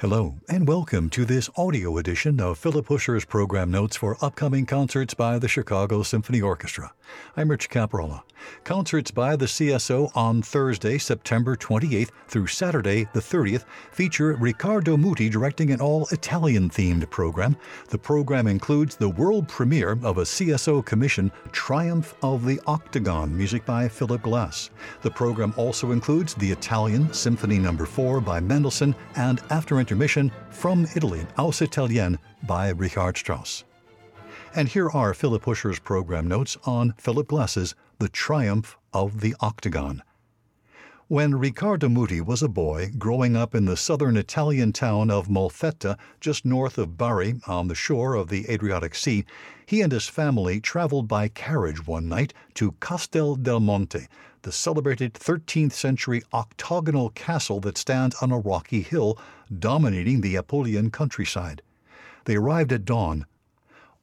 Hello, and welcome to this audio edition of Philip Huscher's program notes for upcoming concerts by the Chicago Symphony Orchestra. I'm Rich Caparella. Concerts by the CSO on Thursday, September 28th through Saturday, the 30th, feature Riccardo Muti directing an all Italian themed program. The program includes the world premiere of a CSO commission, Triumph of the Octagon, music by Philip Glass. The program also includes the Italian Symphony No. 4 by Mendelssohn and after intermission from Italy, Aus Italien by Richard Strauss. And here are Philip Huscher's program notes on Philip Glass's The Triumph of the Octagon. When Riccardo Muti was a boy growing up in the southern Italian town of Molfetta, just north of Bari on the shore of the Adriatic Sea, he and his family traveled by carriage one night to Castel del Monte, the celebrated 13th century octagonal castle that stands on a rocky hill dominating the Apulian countryside. They arrived at dawn.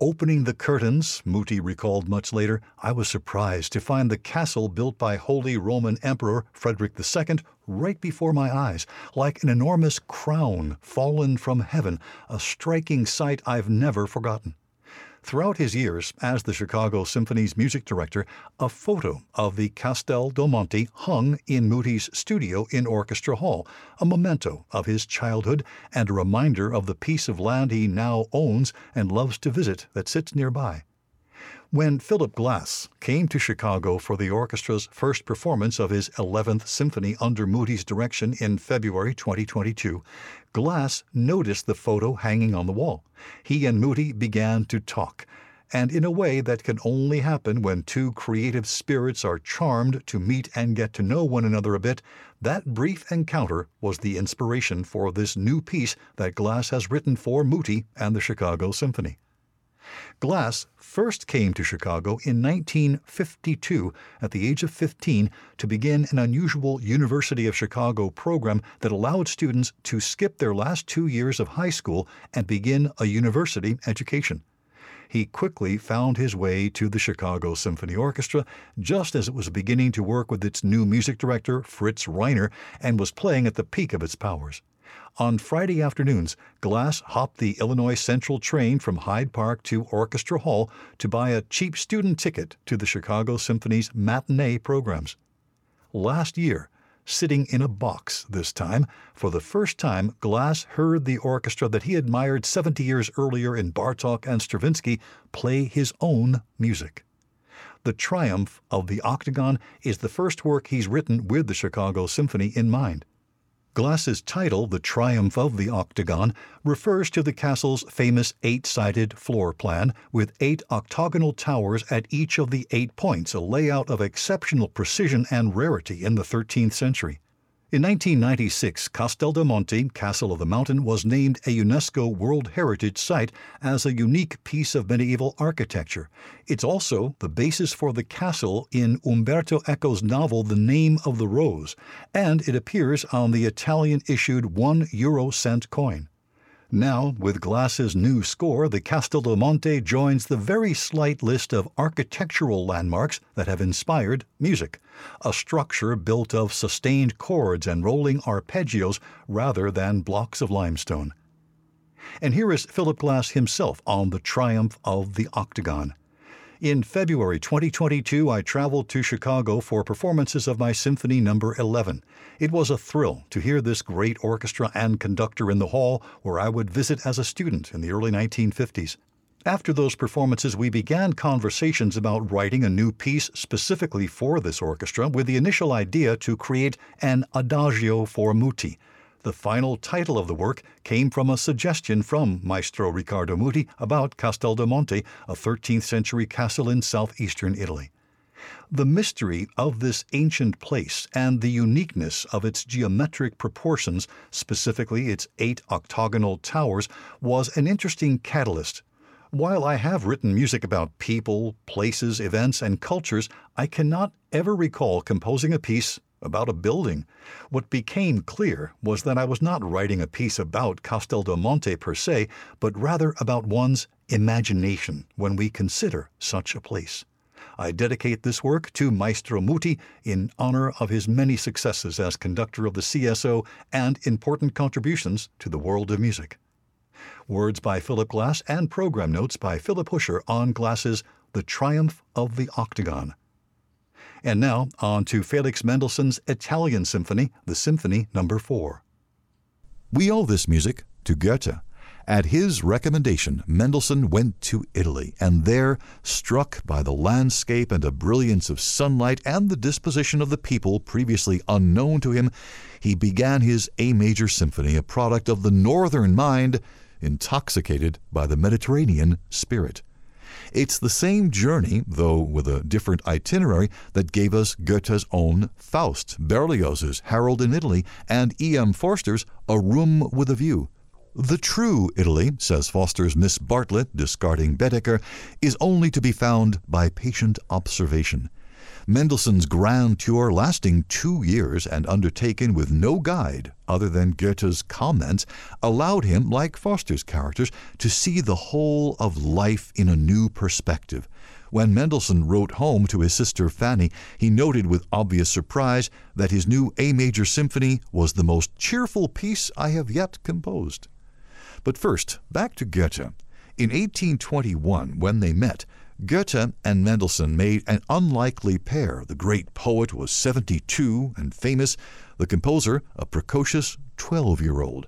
Opening the curtains, Muti recalled much later, I was surprised to find the castle built by Holy Roman Emperor Frederick II right before my eyes, like an enormous crown fallen from heaven, a striking sight I've never forgotten. Throughout his years as the Chicago Symphony's music director, a photo of the Castel del Monte hung in Muti's studio in Orchestra Hall, a memento of his childhood and a reminder of the piece of land he now owns and loves to visit that sits nearby. When Philip Glass came to Chicago for the orchestra's first performance of his 11th Symphony under Muti's direction in February 2022, Glass noticed the photo hanging on the wall. He and Muti began to talk, and in a way that can only happen when two creative spirits are charmed to meet and get to know one another a bit, that brief encounter was the inspiration for this new piece that Glass has written for Muti and the Chicago Symphony. Glass first came to Chicago in 1952 at the age of 15 to begin an unusual University of Chicago program that allowed students to skip their last two years of high school and begin a university education. He quickly found his way to the Chicago Symphony Orchestra just as it was beginning to work with its new music director, Fritz Reiner, and was playing at the peak of its powers. On Friday afternoons, Glass hopped the Illinois Central train from Hyde Park to Orchestra Hall to buy a cheap student ticket to the Chicago Symphony's matinee programs. Last year, sitting in a box this time, for the first time, Glass heard the orchestra that he admired 70 years earlier in Bartok and Stravinsky play his own music. The Triumph of the Octagon is the first work he's written with the Chicago Symphony in mind. Glass's title, The Triumph of the Octagon, refers to the castle's famous eight sided floor plan, with eight octagonal towers at each of the eight points, a layout of exceptional precision and rarity in the 13th century. In 1996, Castel del Monte, Castle of the Mountain, was named a UNESCO World Heritage Site as a unique piece of medieval architecture. It's also the basis for the castle in Umberto Eco's novel The Name of the Rose, and it appears on the Italian issued 1 euro cent coin. Now, with Glass's new score, the Castel del Monte joins the very slight list of architectural landmarks that have inspired music, a structure built of sustained chords and rolling arpeggios rather than blocks of limestone. And here is Philip Glass himself on the triumph of the octagon. In February 2022, I traveled to Chicago for performances of my Symphony Number 11. It was a thrill to hear this great orchestra and conductor in the hall where I would visit as a student in the early 1950s. After those performances, we began conversations about writing a new piece specifically for this orchestra with the initial idea to create an adagio for Muti, the final title of the work came from a suggestion from Maestro Riccardo Muti about Castel del Monte, a 13th century castle in southeastern Italy. The mystery of this ancient place and the uniqueness of its geometric proportions, specifically its eight octagonal towers, was an interesting catalyst. While I have written music about people, places, events, and cultures, I cannot ever recall composing a piece about a building. What became clear was that I was not writing a piece about Castel del Monte per se, but rather about one's imagination when we consider such a place. I dedicate this work to Maestro Muti in honor of his many successes as conductor of the CSO and important contributions to the world of music. Words by Philip Glass and program notes by Philip Huscher on Glass's The Triumph of the Octagon. And now on to Felix Mendelssohn's Italian Symphony, the Symphony Number no. 4. We owe this music to Goethe. At his recommendation, Mendelssohn went to Italy, and there, struck by the landscape and a brilliance of sunlight and the disposition of the people previously unknown to him, he began his A major symphony, a product of the northern mind, intoxicated by the Mediterranean spirit. It's the same journey, though with a different itinerary, that gave us Goethe's own Faust, Berlioz's Harold in Italy, and E. M. Forster's A Room with a View. The true Italy, says Forster's Miss Bartlett, discarding Baedeker, is only to be found by patient observation. Mendelssohn's grand tour, lasting two years and undertaken with no guide other than Goethe's comments, allowed him, like Forster's characters, to see the whole of life in a new perspective. When Mendelssohn wrote home to his sister Fanny, he noted with obvious surprise that his new A major symphony was the most cheerful piece I have yet composed. But first, back to Goethe. In 1821, when they met, Goethe and Mendelssohn made an unlikely pair. The great poet was 72 and famous, the composer a precocious 12 year old.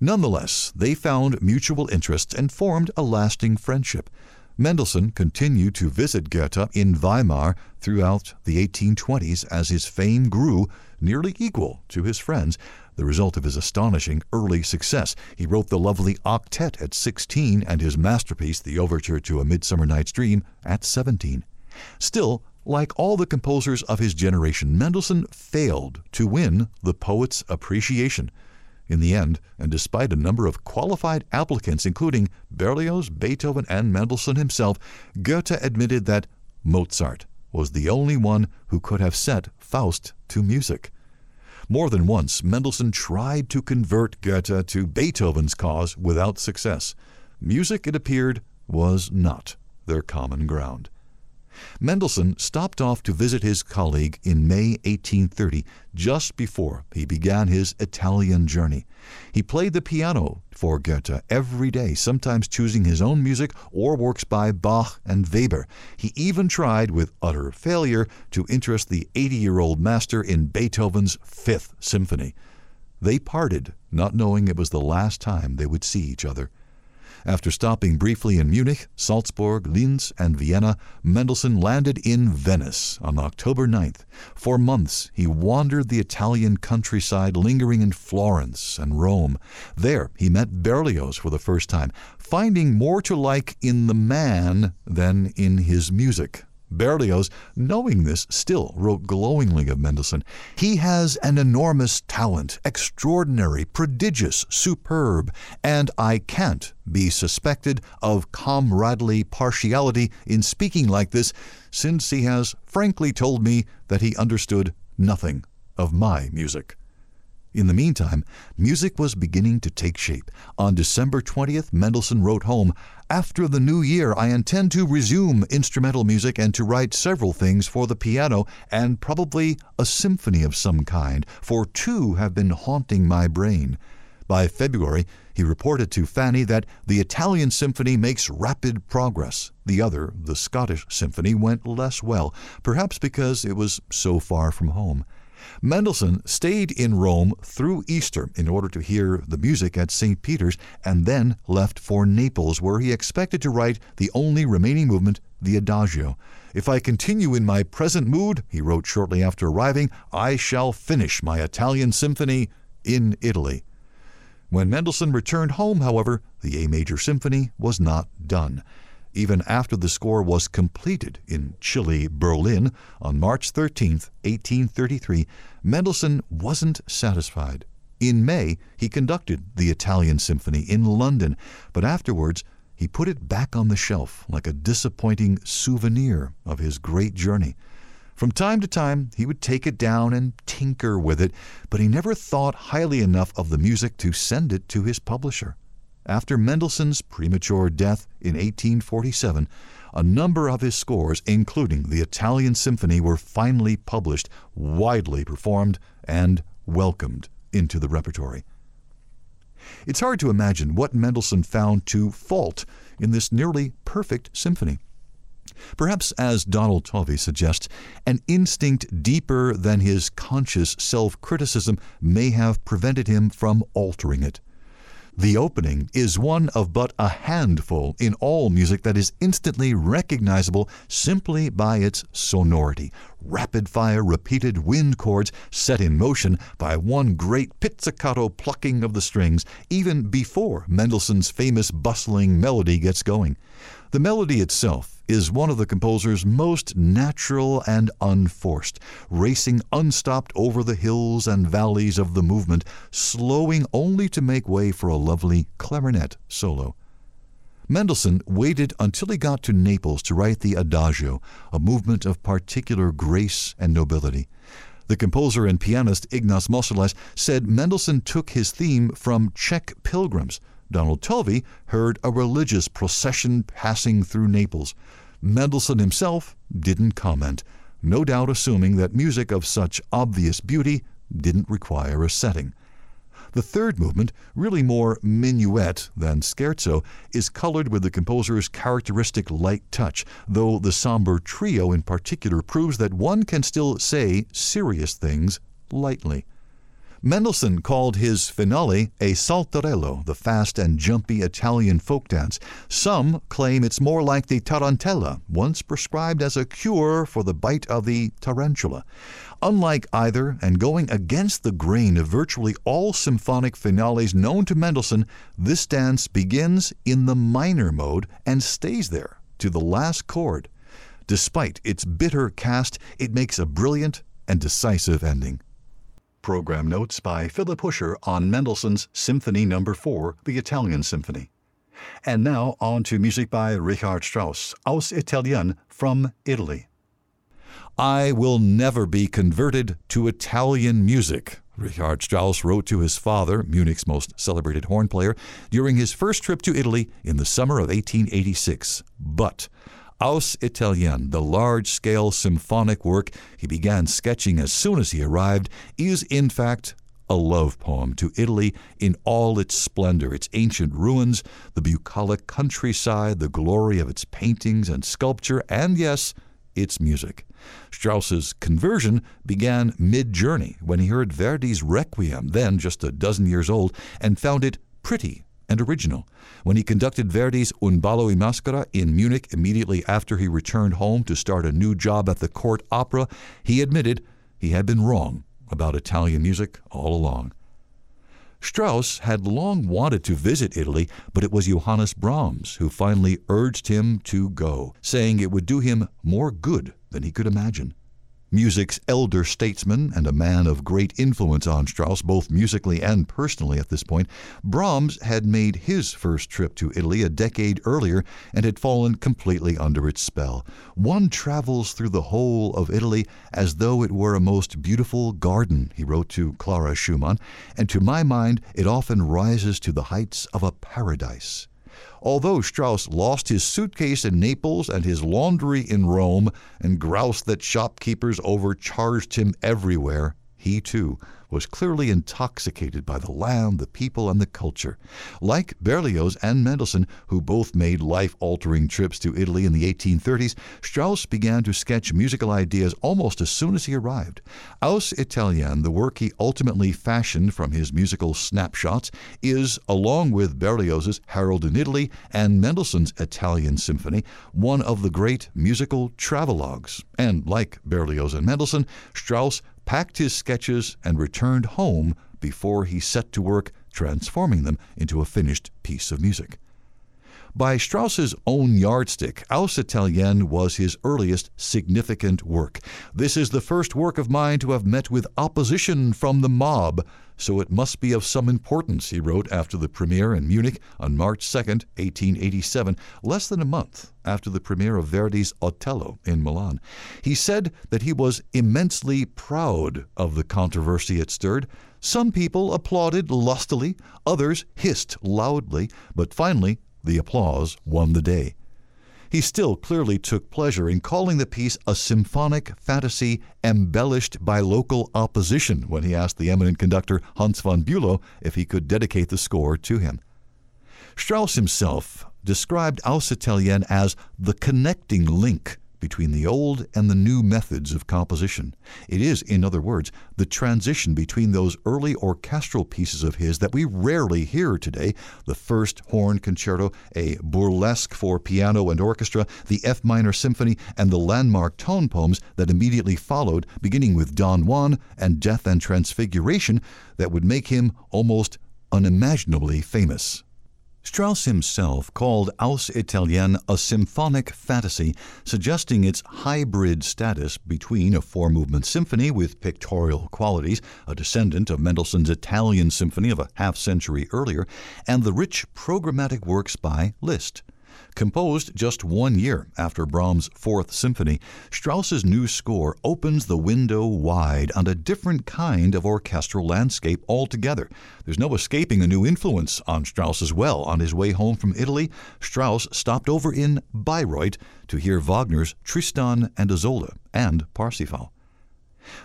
Nonetheless, they found mutual interests and formed a lasting friendship. Mendelssohn continued to visit Goethe in Weimar throughout the 1820s as his fame grew, nearly equal to his friends, the result of his astonishing early success. He wrote the lovely Octet at 16 and his masterpiece, the Overture to A Midsummer Night's Dream, at 17. Still, like all the composers of his generation, Mendelssohn failed to win the poet's appreciation. In the end, and despite a number of qualified applicants, including Berlioz, Beethoven, and Mendelssohn himself, Goethe admitted that Mozart was the only one who could have set Faust to music. More than once, Mendelssohn tried to convert Goethe to Beethoven's cause without success. Music, it appeared, was not their common ground. Mendelssohn stopped off to visit his colleague in May 1830, just before he began his Italian journey. He played the piano for Goethe every day, sometimes choosing his own music or works by Bach and Weber. He even tried, with utter failure, to interest the 80 year old master in Beethoven's Fifth Symphony. They parted, not knowing it was the last time they would see each other. After stopping briefly in Munich, Salzburg, Linz, and Vienna, Mendelssohn landed in Venice on October 9th. For months he wandered the Italian countryside, lingering in Florence and Rome. There he met Berlioz for the first time, finding more to like in the man than in his music. Berlioz, knowing this, still wrote glowingly of Mendelssohn. He has an enormous talent, extraordinary, prodigious, superb, and I can't be suspected of comradely partiality in speaking like this, since he has frankly told me that he understood nothing of my music. In the meantime, music was beginning to take shape. On December 20th, Mendelssohn wrote home, After the new year, I intend to resume instrumental music and to write several things for the piano and probably a symphony of some kind, for two have been haunting my brain. By February, he reported to Fanny that the Italian symphony makes rapid progress. The other, the Scottish symphony, went less well, perhaps because it was so far from home. Mendelssohn stayed in Rome through Easter in order to hear the music at St. Peter's and then left for Naples, where he expected to write the only remaining movement, the Adagio. If I continue in my present mood, he wrote shortly after arriving, I shall finish my Italian symphony in Italy. When Mendelssohn returned home, however, the A major symphony was not done even after the score was completed in chilly Berlin on March 13, 1833, Mendelssohn wasn't satisfied. In May, he conducted the Italian Symphony in London, but afterwards he put it back on the shelf like a disappointing souvenir of his great journey. From time to time, he would take it down and tinker with it, but he never thought highly enough of the music to send it to his publisher. After Mendelssohn's premature death in 1847, a number of his scores, including the Italian Symphony, were finally published, widely performed, and welcomed into the repertory. It's hard to imagine what Mendelssohn found to fault in this nearly perfect symphony. Perhaps, as Donald Tovey suggests, an instinct deeper than his conscious self criticism may have prevented him from altering it. The opening is one of but a handful in all music that is instantly recognizable simply by its sonority. Rapid fire, repeated wind chords set in motion by one great pizzicato plucking of the strings, even before Mendelssohn's famous bustling melody gets going. The melody itself is one of the composer's most natural and unforced, racing unstopped over the hills and valleys of the movement, slowing only to make way for a lovely clarinet solo. Mendelssohn waited until he got to Naples to write the Adagio, a movement of particular grace and nobility. The composer and pianist Ignaz Moscheles said Mendelssohn took his theme from Czech pilgrims. Donald Tovey heard a religious procession passing through Naples. Mendelssohn himself didn't comment, no doubt assuming that music of such obvious beauty didn't require a setting. The third movement, really more minuet than scherzo, is colored with the composer's characteristic light touch, though the somber trio in particular proves that one can still say serious things lightly. Mendelssohn called his finale a saltarello, the fast and jumpy Italian folk dance. Some claim it's more like the tarantella, once prescribed as a cure for the bite of the tarantula. Unlike either, and going against the grain of virtually all symphonic finales known to Mendelssohn, this dance begins in the minor mode and stays there to the last chord. Despite its bitter cast, it makes a brilliant and decisive ending. Program notes by Philip Huscher on Mendelssohn's Symphony No. 4, the Italian Symphony. And now on to music by Richard Strauss, Aus Italien, from Italy. I will never be converted to Italian music, Richard Strauss wrote to his father, Munich's most celebrated horn player, during his first trip to Italy in the summer of 1886. But Aus Italien, the large scale symphonic work he began sketching as soon as he arrived, is in fact a love poem to Italy in all its splendor, its ancient ruins, the bucolic countryside, the glory of its paintings and sculpture, and yes, its music. Strauss's conversion began mid journey when he heard Verdi's Requiem, then just a dozen years old, and found it pretty and original. When he conducted Verdi's Un ballo in maschera in Munich immediately after he returned home to start a new job at the court opera, he admitted he had been wrong about Italian music all along. Strauss had long wanted to visit Italy, but it was Johannes Brahms who finally urged him to go, saying it would do him more good than he could imagine music's elder statesman and a man of great influence on Strauss, both musically and personally at this point, Brahms had made his first trip to Italy a decade earlier and had fallen completely under its spell. One travels through the whole of Italy as though it were a most beautiful garden, he wrote to Clara Schumann, and to my mind it often rises to the heights of a paradise. Although Strauss lost his suitcase in Naples and his laundry in Rome and groused that shopkeepers overcharged him everywhere, he too was clearly intoxicated by the land, the people, and the culture. Like Berlioz and Mendelssohn, who both made life altering trips to Italy in the 1830s, Strauss began to sketch musical ideas almost as soon as he arrived. Aus Italien, the work he ultimately fashioned from his musical snapshots, is, along with Berlioz's Harold in Italy and Mendelssohn's Italian Symphony, one of the great musical travelogues. And like Berlioz and Mendelssohn, Strauss packed his sketches, and returned home before he set to work transforming them into a finished piece of music. By Strauss's own yardstick, Aus Italien was his earliest significant work. This is the first work of mine to have met with opposition from the mob, so it must be of some importance, he wrote after the premiere in Munich on March 2, 1887, less than a month after the premiere of Verdi's Otello in Milan. He said that he was immensely proud of the controversy it stirred. Some people applauded lustily, others hissed loudly, but finally the applause won the day. He still clearly took pleasure in calling the piece a symphonic fantasy embellished by local opposition when he asked the eminent conductor Hans von Bülow if he could dedicate the score to him. Strauss himself described Aus Italien as the connecting link between the old and the new methods of composition. It is, in other words, the transition between those early orchestral pieces of his that we rarely hear today the first horn concerto, a burlesque for piano and orchestra, the F minor symphony, and the landmark tone poems that immediately followed, beginning with Don Juan and Death and Transfiguration, that would make him almost unimaginably famous. Strauss himself called Aus Italien a symphonic fantasy, suggesting its hybrid status between a four movement symphony with pictorial qualities, a descendant of Mendelssohn's Italian symphony of a half century earlier, and the rich programmatic works by Liszt. Composed just one year after Brahms' Fourth Symphony, Strauss's new score opens the window wide on a different kind of orchestral landscape altogether. There's no escaping a new influence on Strauss as well. On his way home from Italy, Strauss stopped over in Bayreuth to hear Wagner's Tristan and Isolde and Parsifal.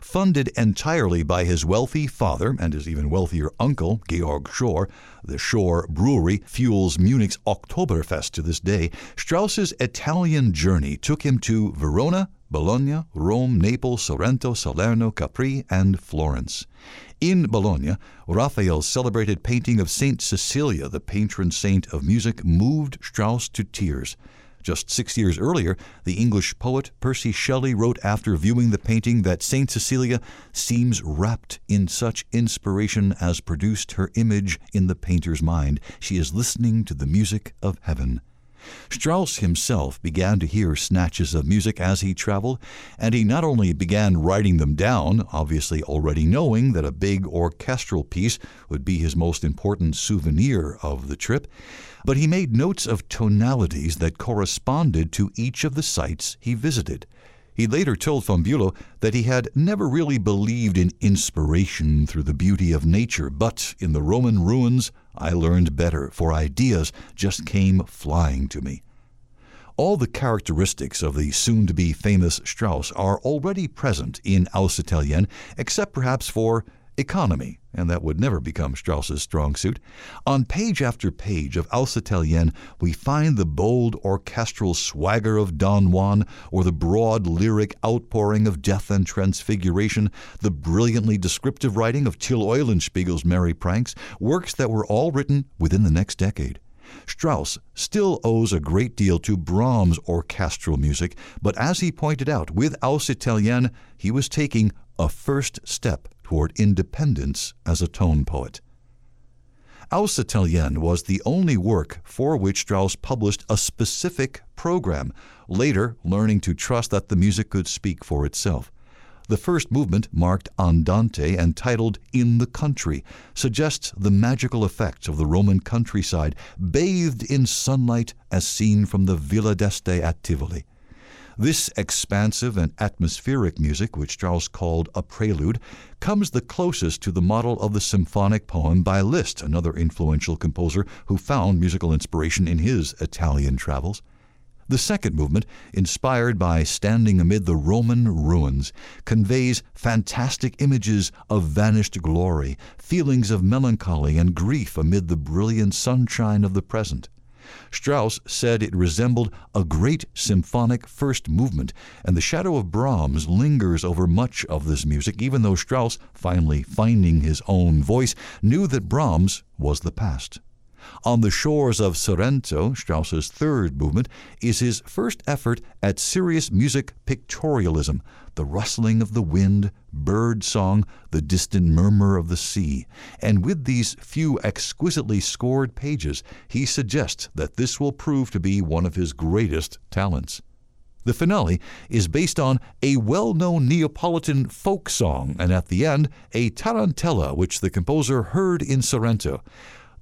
Funded entirely by his wealthy father and his even wealthier uncle, Georg Pschorr, the Pschorr Brewery fuels Munich's Oktoberfest to this day. Strauss's Italian journey took him to Verona, Bologna, Rome, Naples, Sorrento, Salerno, Capri, and Florence. In Bologna, Raphael's celebrated painting of Saint Cecilia, the patron saint of music, moved Strauss to tears. Just six years earlier, the English poet Percy Shelley wrote after viewing the painting that St. Cecilia seems wrapped in such inspiration as produced her image in the painter's mind. She is listening to the music of heaven. Strauss himself began to hear snatches of music as he traveled, and he not only began writing them down, obviously already knowing that a big orchestral piece would be his most important souvenir of the trip, but he made notes of tonalities that corresponded to each of the sites he visited. He later told von Bülow that he had never really believed in inspiration through the beauty of nature, but in the Roman ruins I learned better, for ideas just came flying to me. All the characteristics of the soon to be famous Strauss are already present in Aus Italien, except perhaps for economy, and that would never become Strauss's strong suit. On page after page of Aus Italien, we find the bold orchestral swagger of Don Juan, or the broad lyric outpouring of Death and Transfiguration, the brilliantly descriptive writing of Till Eulenspiegel's Merry Pranks, works that were all written within the next decade. Strauss still owes a great deal to Brahms' orchestral music, but as he pointed out, with Aus Italien, he was taking a first step toward independence as a tone poet. Aus Italien was the only work for which Strauss published a specific program, later learning to trust that the music could speak for itself. The first movement, marked Andante and titled In the Country, suggests the magical effects of the Roman countryside bathed in sunlight as seen from the Villa d'Este at Tivoli. This expansive and atmospheric music, which Strauss called a prelude, comes the closest to the model of the symphonic poem by Liszt, another influential composer who found musical inspiration in his Italian travels. The second movement, inspired by standing amid the Roman ruins, conveys fantastic images of vanished glory, feelings of melancholy and grief amid the brilliant sunshine of the present. Strauss said it resembled a great symphonic first movement, and the shadow of Brahms lingers over much of this music, even though Strauss, finally finding his own voice, knew that Brahms was the past. On the Shores of Sorrento, Strauss's third movement, is his first effort at serious music pictorialism, the rustling of the wind, bird song, the distant murmur of the sea. And with these few exquisitely scored pages, he suggests that this will prove to be one of his greatest talents. The finale is based on a well known Neapolitan folk song, and at the end, a tarantella which the composer heard in Sorrento.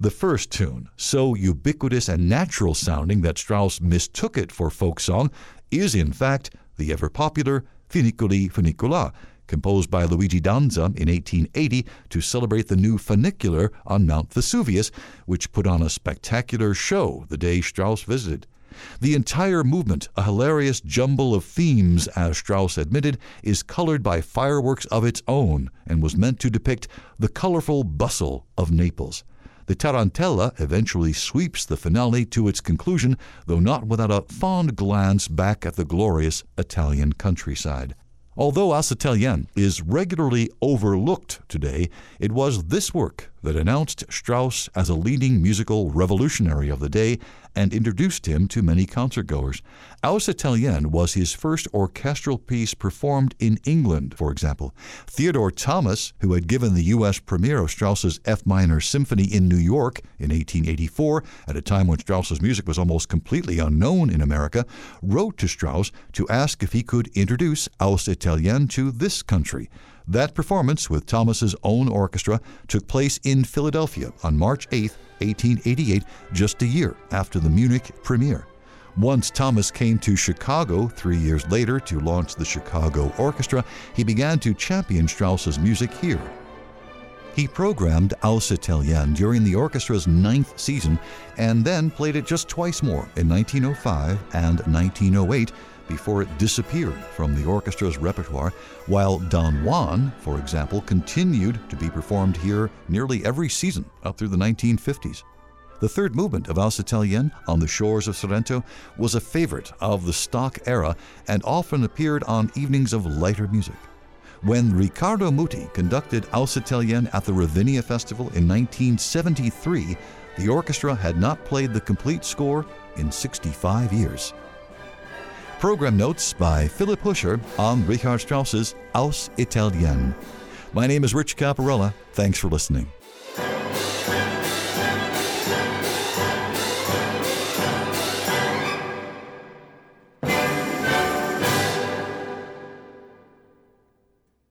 The first tune, so ubiquitous and natural sounding that Strauss mistook it for folk song, is in fact the ever popular Funiculì, Funiculà, composed by Luigi Denza in 1880 to celebrate the new funicular on Mount Vesuvius, which put on a spectacular show the day Strauss visited. The entire movement, a hilarious jumble of themes, as Strauss admitted, is colored by fireworks of its own and was meant to depict the colorful bustle of Naples. The Tarantella eventually sweeps the finale to its conclusion, though not without a fond glance back at the glorious Italian countryside. Although Aus Italien is regularly overlooked today, it was this work that announced Strauss as a leading musical revolutionary of the day and introduced him to many concertgoers. Aus Italien was his first orchestral piece performed in England, for example. Theodore Thomas, who had given the U.S. premiere of Strauss's F minor symphony in New York in 1884, at a time when Strauss's music was almost completely unknown in America, wrote to Strauss to ask if he could introduce Aus Italien to this country. That performance with Thomas's own orchestra took place in Philadelphia on March 8, 1888, just a year after the Munich premiere. Once Thomas came to Chicago three years later to launch the Chicago Orchestra, he began to champion Strauss's music here. He programmed Aus Italien during the orchestra's ninth season and then played it just twice more in 1905 and 1908 before it disappeared from the orchestra's repertoire, while Don Juan, for example, continued to be performed here nearly every season up through the 1950s. The third movement of Aus Italien on the shores of Sorrento was a favorite of the stock era and often appeared on evenings of lighter music. When Riccardo Muti conducted Aus Italien at the Ravinia Festival in 1973, the orchestra had not played the complete score in 65 years. Program notes by Philip Huscher on Richard Strauss's Aus Italien. My name is Rich Caparella. Thanks for listening.